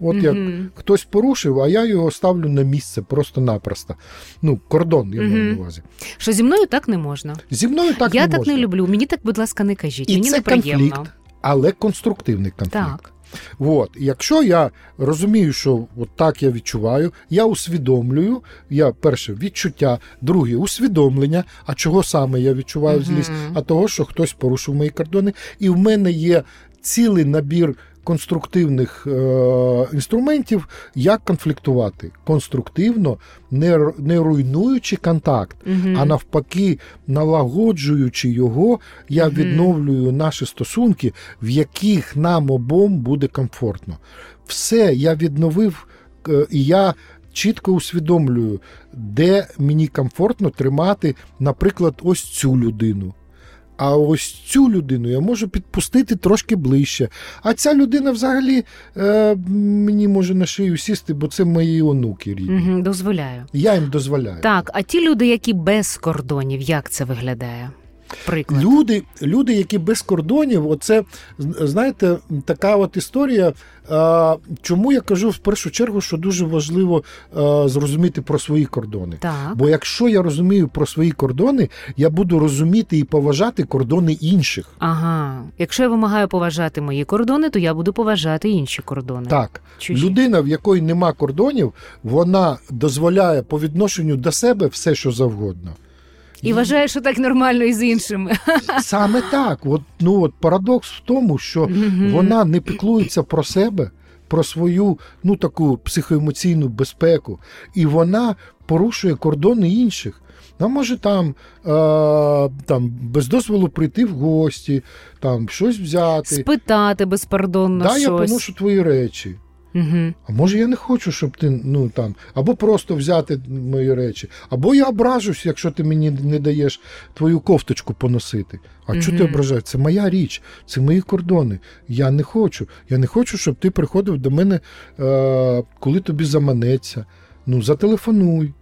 От як хтось порушив, а я його ставлю на місце просто-напросто. Ну, кордон я маю на увазі. Що зі мною так не можна. Зі мною так я не так можна. не люблю. Мені так, будь ласка, не кажіть. І Мені це неприємно. конфлікт, але конструктивний конфлікт. Так. От, якщо я розумію, що от так я відчуваю, я усвідомлюю, я перше відчуття, друге усвідомлення. А чого саме я відчуваю злість? А того, що хтось порушив мої кордони, і в мене є цілий набір конструктивних е, інструментів, як конфліктувати конструктивно, не, не руйнуючи контакт, Мгм. а навпаки, налагоджуючи його, я Мгм. відновлюю наші стосунки, в яких нам обом буде комфортно. Все, я відновив, е, і я чітко усвідомлюю, де мені комфортно тримати, наприклад, ось цю людину. А ось цю людину я можу підпустити трошки ближче. А ця людина взагалі е, мені може на шию сісти, бо це мої онуки рідні. Дозволяю. Я їм дозволяю. Так, а ті люди, які без кордонів, як це виглядає? Приклад. Люди, люди, які без кордонів, оце знаєте, така от історія. Чому я кажу в першу чергу, що дуже важливо зрозуміти про свої кордони. Так. Бо якщо я розумію про свої кордони, я буду розуміти і поважати кордони інших. Ага. Якщо я вимагаю поважати мої кордони, то я буду поважати інші кордони. Так, Чужі. людина, в якої нема кордонів, вона дозволяє по відношенню до себе все, що завгодно. І вважаю, що так нормально і з іншими. Саме так. От, ну, от парадокс в тому, що Мгм. вона не піклується про себе, про свою ну, таку психоемоційну безпеку, і вона порушує кордони інших. Вона може там, е, там без дозволу прийти в гості, там щось взяти. Спитати безпардонно да, я поношу твої речі. Угу. А може я не хочу, щоб ти ну там, або просто взяти мої речі, або я ображусь, якщо ти мені не даєш твою кофточку поносити. А угу. чого ти ображаєш? Це моя річ, це мої кордони. Я не хочу. Я не хочу, щоб ти приходив до мене, е, коли тобі заманеться. Ну, зателефонуй.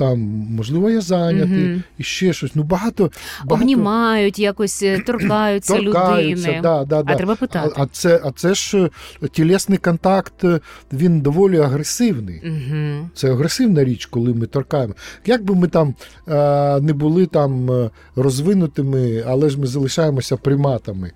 Там, можливо, я зайнятий Мгм. і ще щось. Ну, багато, багато Обнімають, якось е, торкаються, торкаються. людини. Да, да, да. А треба питати. а, це, а це ж е, тілесний контакт, е, він доволі агресивний. Угу. Це агресивна річ, коли ми торкаємо. Як би ми там е, не були там розвинутими, але ж ми залишаємося приматами.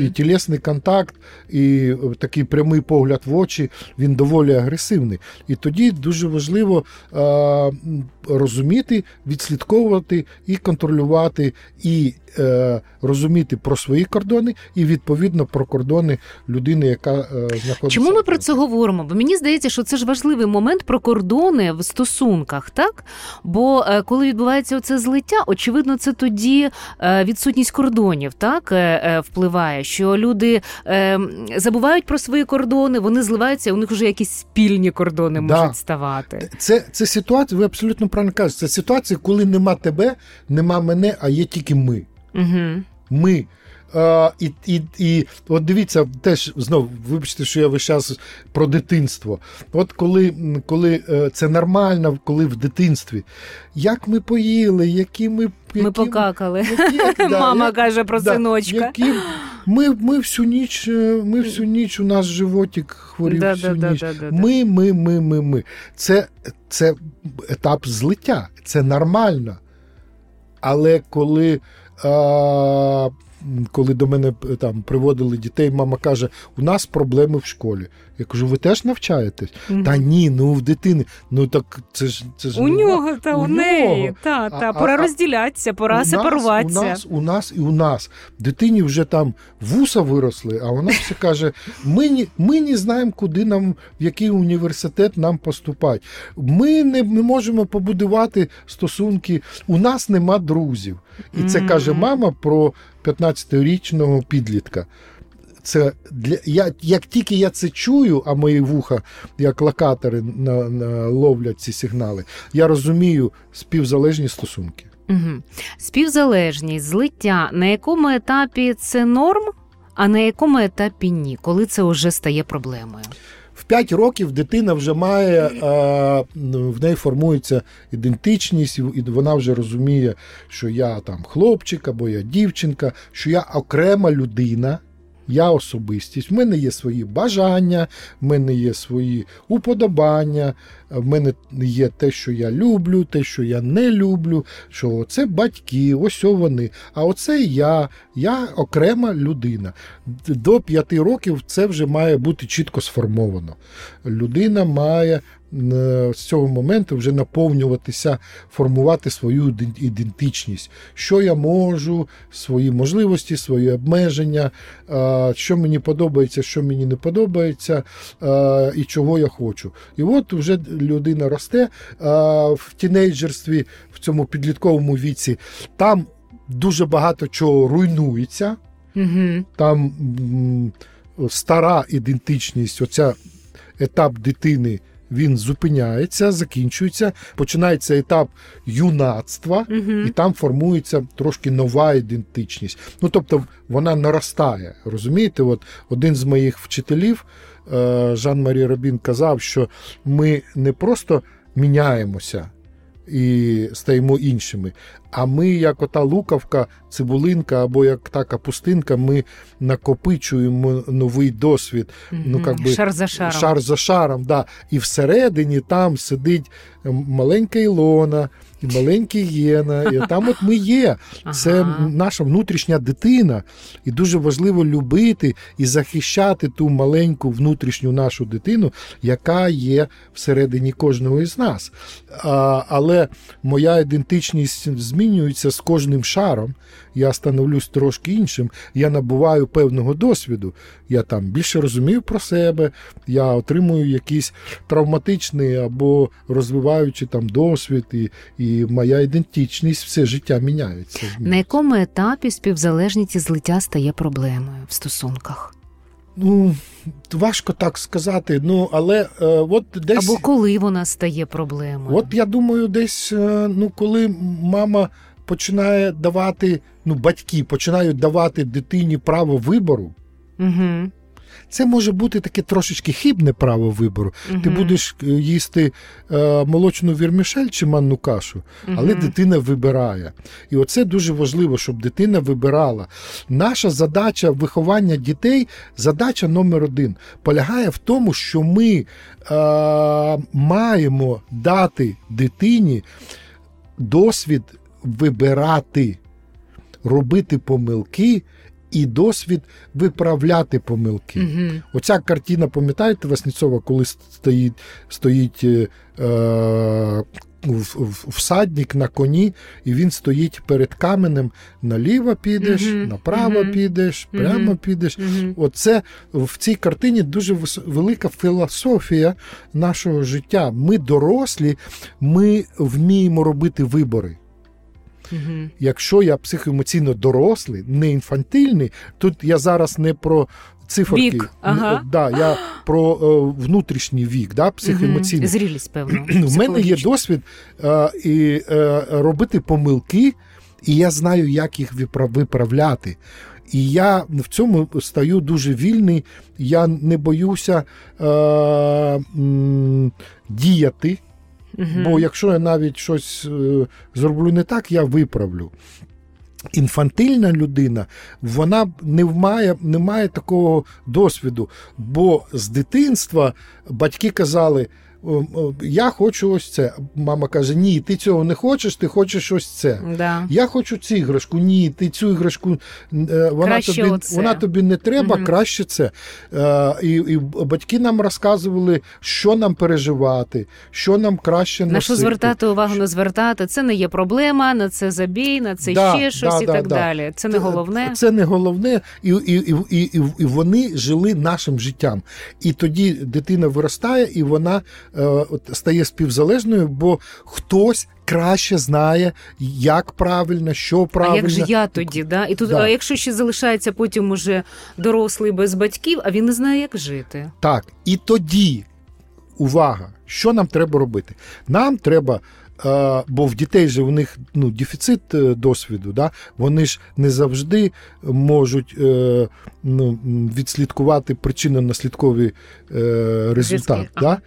І тілесний контакт, і такий прямий погляд в очі, він доволі агресивний. І тоді дуже важливо м, розуміти, відслідковувати і контролювати, і е, розуміти про свої кордони, і відповідно про кордони людини, яка е, знаходиться. Чому ми про це говоримо? Бо мені здається, що це ж важливий момент про кордони в стосунках, так? Бо е, коли відбувається оце злиття, очевидно, це тоді е, відсутність кордонів, так е, е, впливає, що люди е, забувають про свої кордони, вони зливаються, у них вже якісь спільні кордони Да. можуть ставати. Це, це ситуація, ви абсолютно правильно кажеш, Це ситуація, коли нема тебе, нема мене, а є тільки ми. Угу. Ми. Е, і, і, і от дивіться, теж знов, вибачте, що я весь час про дитинство. От коли, коли е, це нормально, коли в дитинстві, як ми поїли, які ми. Які, Ми покакали. які- да, Мама як- каже про да, синочка. Які, ми, ми всю ніч, е, ми всю ніч у нас животик хворів Да, всю ніч. да, да, да. Ми, ми, ми, ми, ми. Це, це етап злиття, це нормально. Але коли, а, коли до мене е, там приводили дітей, мама каже: у нас проблеми в школі. Я кажу, ви теж навчаєтесь? Мгм. Та ні, ну в дитини. Ну так це ж це ж У нього та у у неї, нього. та, та, а- пора а- розділятися, пора у нас, у нас, у нас і у нас. Дитині вже там вуса виросли, а вона все каже: ми не, ми не знаємо, куди нам, в який університет нам поступати. Ми не, не можемо побудувати стосунки, у нас нема друзів. І це каже мама про 15-річного підлітка. Це для я, як тільки я це чую, а мої вуха, як локатори на, на, ловлять ці сигнали, я розумію співзалежні стосунки. Угу. Співзалежність, злиття. На якому етапі це норм, а на якому етапі ні, коли це вже стає проблемою? В 5 років дитина вже має, е, ну, в неї формується ідентичність, і і вона вже розуміє, що я там хлопчик або я дівчинка, що я окрема людина. Я особистість, в мене є свої бажання, в мене є свої уподобання, в мене є те, що я люблю, те, що я не люблю, що це батьки, ось вони. А оце я, я окрема людина. До п'яти років це вже має бути чітко сформовано. Людина має з цього моменту вже наповнюватися, формувати свою ідентичність. Що я можу, свої можливості, свої обмеження, що мені подобається, що мені не подобається, і чого я хочу. І от вже людина росте в тінейджерстві, в цьому підлітковому віці. Там дуже багато чого руйнується. Угу. Там стара ідентичність, оця етап дитини. Він зупиняється, закінчується, починається етап юнацтва, Угу. і там формується трошки нова ідентичність. Ну тобто вона наростає. Розумієте, от один з моїх вчителів, е, Жан-Марі Робін, казав, що ми не просто міняємося і стаємо іншими, а ми, як ота лукавка, цибулинка або як та капустинка, ми накопичуємо новий досвід. ну, как би, Шар за шаром. Шар за шаром, да. І всередині там сидить маленька Ілона, і маленький Єна, і там от ми є. Це Ага. наша внутрішня дитина. І дуже важливо любити і захищати ту маленьку внутрішню нашу дитину, яка є всередині кожного із нас. А, але моя ідентичність змінюється з кожним шаром. Я становлюсь трошки іншим, я набуваю певного досвіду. Я там більше розумію про себе, я отримую якийсь травматичний або розвиваючий там досвід, і, і моя ідентичність все життя міняється. На якому етапі співзалежність і злиття стає проблемою в стосунках? Ну, важко так сказати. Ну, але е, от десь. Або коли вона стає проблемою. От я думаю, десь, е, ну, коли мама починає давати, ну, батьки починають давати дитині право вибору. Угу. Це може бути таке трошечки хибне право вибору. Угу. Ти будеш е, їсти е, молочну вірмішель чи манну кашу, але Мгм. дитина вибирає. І оце дуже важливо, щоб дитина вибирала. Наша задача виховання дітей, задача номер один, полягає в тому, що ми е, маємо дати дитині досвід вибирати, робити помилки. І досвід виправляти помилки. Угу. Оця картина, пам'ятаєте, Васніцова, коли стоїть стоїть е, в- в- всадник на коні, і він стоїть перед каменем. Наліво підеш, Мгм, направо мгм, підеш, прямо підеш. Угу. Оце в цій картині дуже велика філософія нашого життя. Ми дорослі, ми вміємо робити вибори. Угу. Якщо я психоемоційно дорослий, не інфантильний, тут я зараз не про циферки. Вік, ага. Да, я про е, внутрішній вік, да, психоемоційний. Зрілість, певно. У мене є досвід е, і, е, робити помилки, і я знаю, як їх виправляти. І я в цьому стаю дуже вільний. Я не боюся е, м, діяти. Мгм. Бо якщо я навіть щось е, зроблю не так, я виправлю. Інфантильна людина, вона не має, не має такого досвіду. Бо з дитинства батьки казали: «О, о, Я хочу ось це. Мама каже: Ні, ти цього не хочеш, ти хочеш ось це. Да. Я хочу цю іграшку. Ні, ти цю іграшку е, вона Краще тобі, оце. вона тобі не треба, Мгм. краще це. Е, і, і батьки нам розказували, що нам переживати, що нам краще На що звертати увагу, не звертати. Це не є проблема, на це забій, на це Да, ще щось да, і да, так да. далі. Це не головне. Це не головне, і, і, і, і, вони жили нашим життям. І тоді дитина виростає, і вона от, стає співзалежною, бо хтось краще знає, як правильно, що правильно. А як же я тоді? Да? І тут, Да. а якщо ще залишається потім уже дорослий без батьків, а він не знає, як жити. Так, і тоді, увага, що нам треба робити? Нам треба. Е, Бо в дітей же у них ну, дефіцит е, досвіду, да? вони ж не завжди можуть е, ну, відслідкувати причинно-наслідковий е, результат. Да?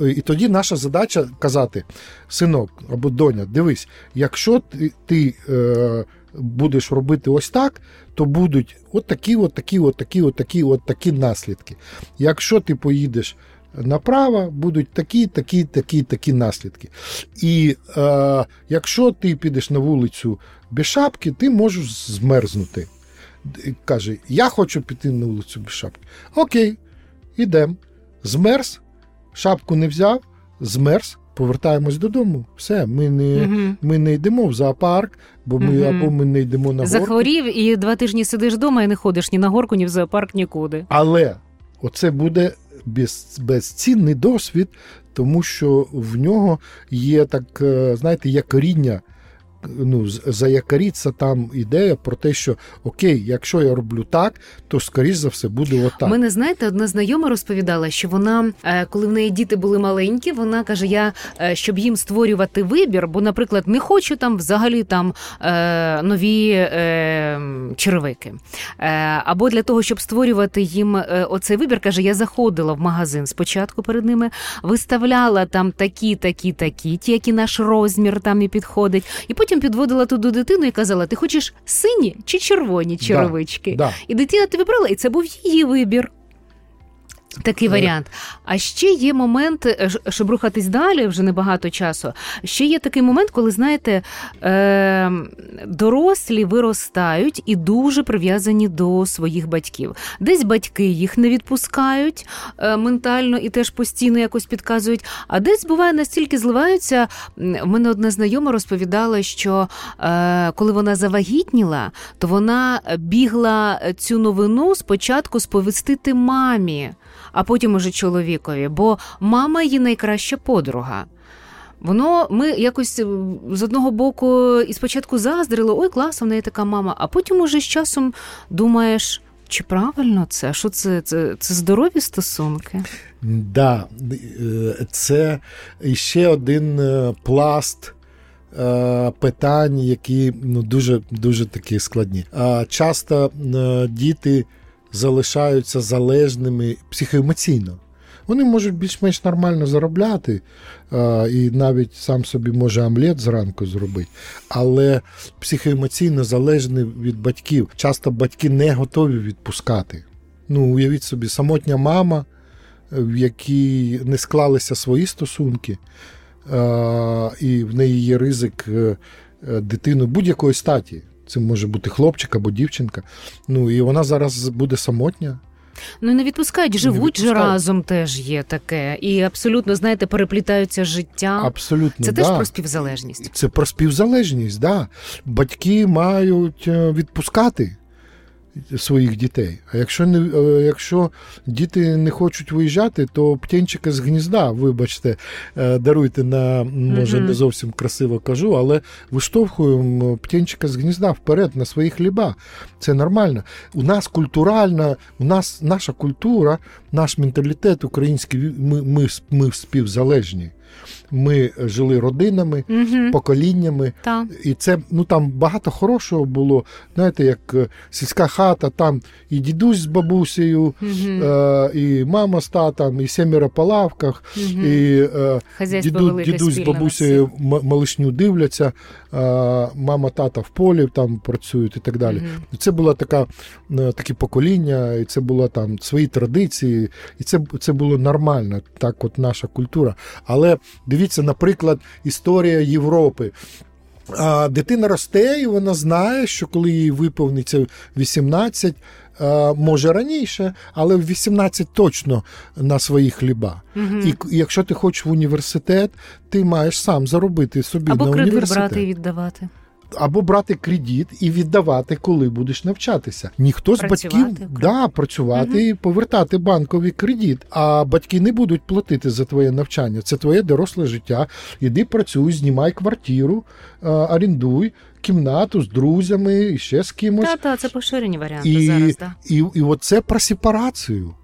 І тоді наша задача казати: синок або доня, дивись, якщо ти, ти будеш робити ось так, то будуть от такі, от такі, от такі, от такі, от такі наслідки. Якщо ти поїдеш направо, будуть такі, такі, такі, такі наслідки. І е, якщо ти підеш на вулицю без шапки, ти можеш змерзнути. Каже, я хочу піти на вулицю без шапки. Окей, ідемо. Змерз, шапку не взяв, змерз, повертаємось додому. Все, ми не, Угу. ми не йдемо в зоопарк, бо ми Мгм. або ми не йдемо на горку. Захворів і два тижні сидиш вдома і не ходиш ні на горку, ні в зоопарк, нікуди. Але оце буде без, безцінний досвід, тому що в нього є так, знаєте, є якоріння. Ну, з- заякоріться там ідея про те, що окей, якщо я роблю так, то скоріш за все буде отак. мене, знаєте, одна знайома розповідала, що вона, е, коли в неї діти були маленькі, вона каже: я е, щоб їм створювати вибір, бо, наприклад, не хочу там взагалі там е, нові черевики. Або для того, щоб створювати їм оцей вибір, каже, я заходила в магазин спочатку перед ними, виставляла там такі, такі, такі, ті, які наш розмір там і підходить, і потім підводила туди дитину і казала: ти хочеш сині чи червоні черевички? Да. І дитина тобі брала, і це був її вибір. Такий Е. варіант. А ще є момент, е, щоб рухатись далі, вже небагато часу. Ще є такий момент, коли, знаєте, е- дорослі виростають і дуже прив'язані до своїх батьків. Десь батьки їх не відпускають е- ментально і теж постійно якось підказують. А десь буває настільки зливаються. В мене одна знайома розповідала, що коли вона завагітніла, то вона бігла цю новину спочатку сповістити мамі, а потім уже чоловікові, бо мама її найкраща подруга. Воно ми якось е, з одного боку і спочатку заздрили, ой, класно, в неї така мама, а потім уже з часом думаєш. Чи правильно це? Що це? Це, це здорові стосунки? Да, е, це ще один е, пласт. Питань, які ну, дуже дуже такі складні. Часто діти залишаються залежними психоемоційно. Вони можуть більш-менш нормально заробляти, і навіть сам собі може омлет зранку зробити, але психоемоційно залежні від батьків. Часто батьки не готові відпускати. Ну, уявіть собі, самотня мама, в якій не склалися свої стосунки, і в неї є ризик е, е, будь-якої статі. Це може бути хлопчик або дівчинка. Ну і вона зараз буде самотня. Ну не відпускають, живуть же разом теж є таке. І абсолютно, знаєте, переплітаються життя. Абсолютно. Це да. теж про співзалежність. Це про співзалежність, да. Батьки мають е, відпускати своїх дітей. А якщо не е, якщо діти не хочуть виїжджати, то птенчика з гнізда, вибачте, е, даруйте на може не зовсім красиво кажу, але виштовхуємо птенчика з гнізда вперед на свої хліба. Це нормально. У нас культуральна, у нас наша культура, наш менталітет український, ми, ми, ми співзалежні. Ми жили родинами, угу. поколіннями, Та. і це ну там багато хорошого було. Знаєте, як е, сільська хата, там і дідусь з бабусею, угу. е, і мама з татом, і семеро по лавках, угу. і е, діду, дідусь з бабусею малишню дивляться, е, мама, тата в полі там працюють і так далі. Це було така, е, таке покоління, і це було там свої традиції, і це, це було нормально, так, от наша культура. Але Дивіться, наприклад, історія Європи. А Дитина росте, і вона знає, що коли їй виповниться 18, може раніше, але в 18 точно на свої хліба. Угу. І якщо ти хочеш в університет, ти маєш сам заробити собі Або на кредит брати і віддавати або брати кредит і віддавати, коли будеш навчатися. Ніхто з працювати, батьків да, працювати угу. і повертати банковий кредит. А батьки не будуть платити за твоє навчання. Це твоє доросле життя. Іди працюй, знімай квартиру, орендуй. Кімнату з друзями і ще з кимось. Так, так, це поширені варіанти і, зараз. Да. І, і оце про сепарацію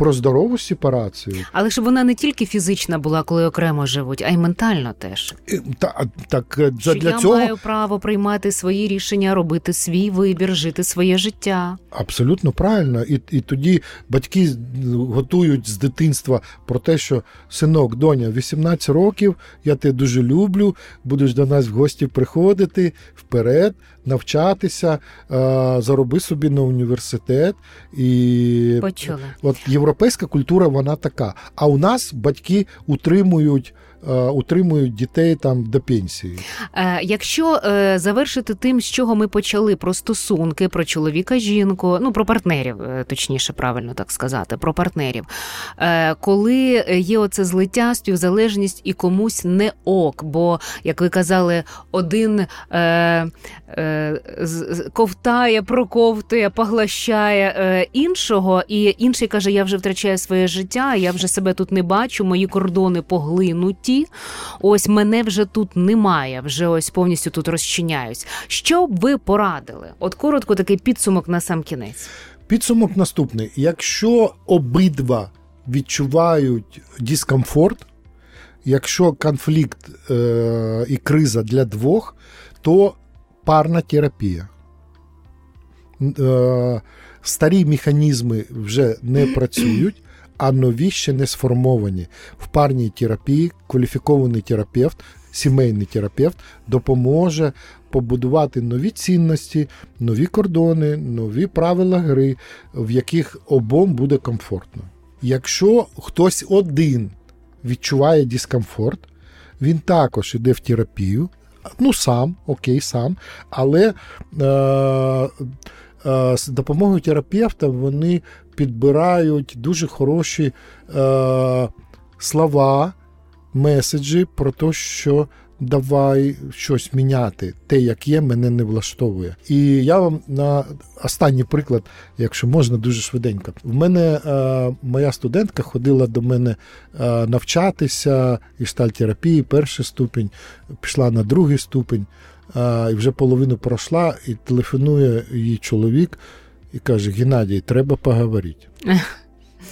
про здорову сепарацію. Але щоб вона не тільки фізична була, коли окремо живуть, а й ментально теж. Е, та, так е, Що для я цього маю право приймати свої рішення, робити свій вибір, жити своє життя. Абсолютно правильно. І і тоді батьки готують з дитинства про те, що синок, доня, 18 років, я тебе дуже люблю, будеш до нас в гості приходити вперед навчатися, зароби собі на університет. І Почула. От європейська культура, вона така. А у нас батьки утримують. Утримують дітей там до пенсії. Е, якщо е, завершити тим, з чого ми почали, про стосунки, про чоловіка, жінку, ну про партнерів, е, точніше, правильно так сказати, про партнерів. Коли є оце злиття, співзалежність і комусь не ок, бо, як ви казали, один ковтає, проковтує, поглощає іншого, і інший каже: Я вже втрачаю своє життя, я вже себе тут не бачу, мої кордони поглинуті житті. Ось мене вже тут немає, вже ось повністю тут розчиняюсь. Що б ви порадили? От коротко такий підсумок на сам кінець. Підсумок наступний: якщо обидва відчувають дискомфорт, якщо конфлікт е- і криза для двох, то парна терапія. Е- Старі механізми вже не працюють а нові ще не сформовані. В парній терапії кваліфікований терапевт, сімейний терапевт допоможе побудувати нові цінності, нові кордони, нові правила гри, в яких обом буде комфортно. Якщо хтось один відчуває дискомфорт, він також іде в терапію. Ну, сам, окей, сам, але е, е, з допомогою терапевта вони підбирають дуже хороші е, слова, меседжі про те, що давай щось міняти. Те, як є, мене не влаштовує. І я вам на останній приклад, якщо можна, дуже швиденько. В мене е, моя студентка ходила до мене е, навчатися іштальтерапії, перший ступінь, пішла на другий ступінь. Е, і вже половину пройшла, і телефонує її чоловік і каже: Геннадій, треба поговорити.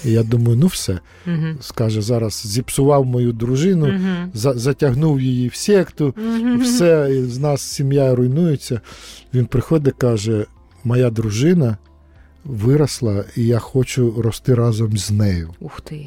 І я думаю, ну все. uh Скаже, зараз зіпсував мою дружину, uh за- затягнув її в секту, uh все, з нас сім'я руйнується. Він приходить каже: моя дружина виросла, і я хочу рости разом з нею. Ух ти.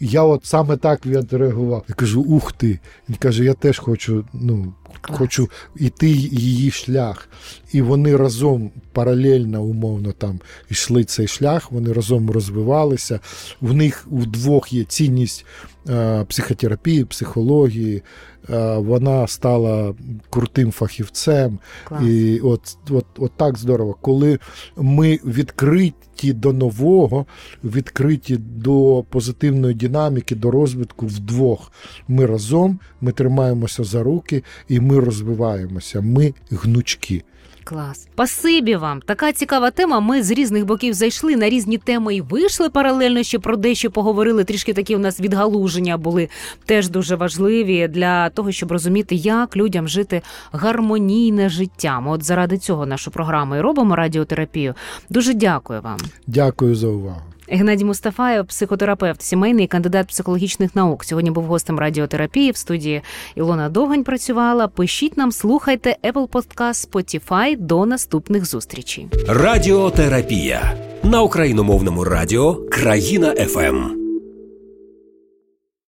І я от саме так відреагував. Я кажу, ух ти. Він каже, я теж хочу, ну, Клас. хочу йти її шлях. І вони разом паралельно, умовно, там йшли цей шлях, вони разом розвивалися. В них вдвох є цінність е, психотерапії, психології. Е, вона стала крутим фахівцем. Клас. І от, от, от так здорово, коли ми відкриті до нового, відкриті до позитивної динаміки, до розвитку вдвох. Ми разом, ми тримаємося за руки і ми розвиваємося. Ми гнучки. Клас. Спасибі вам. Така цікава тема. Ми з різних боків зайшли на різні теми і вийшли паралельно, ще про дещо поговорили. Трішки такі у нас відгалуження були теж дуже важливі для того, щоб розуміти, як людям жити гармонійне життя. Ми от заради цього нашу програму і робимо радіотерапію. Дуже дякую вам. Дякую за увагу. Геннадій Мустафаєв, психотерапевт, сімейний кандидат психологічних наук. Сьогодні був гостем радіотерапії в студії Ілона Довгань працювала. Пишіть нам, слухайте Apple Podcast, Spotify. До наступних зустрічей. Радіотерапія на україномовному радіо Країна ФМ.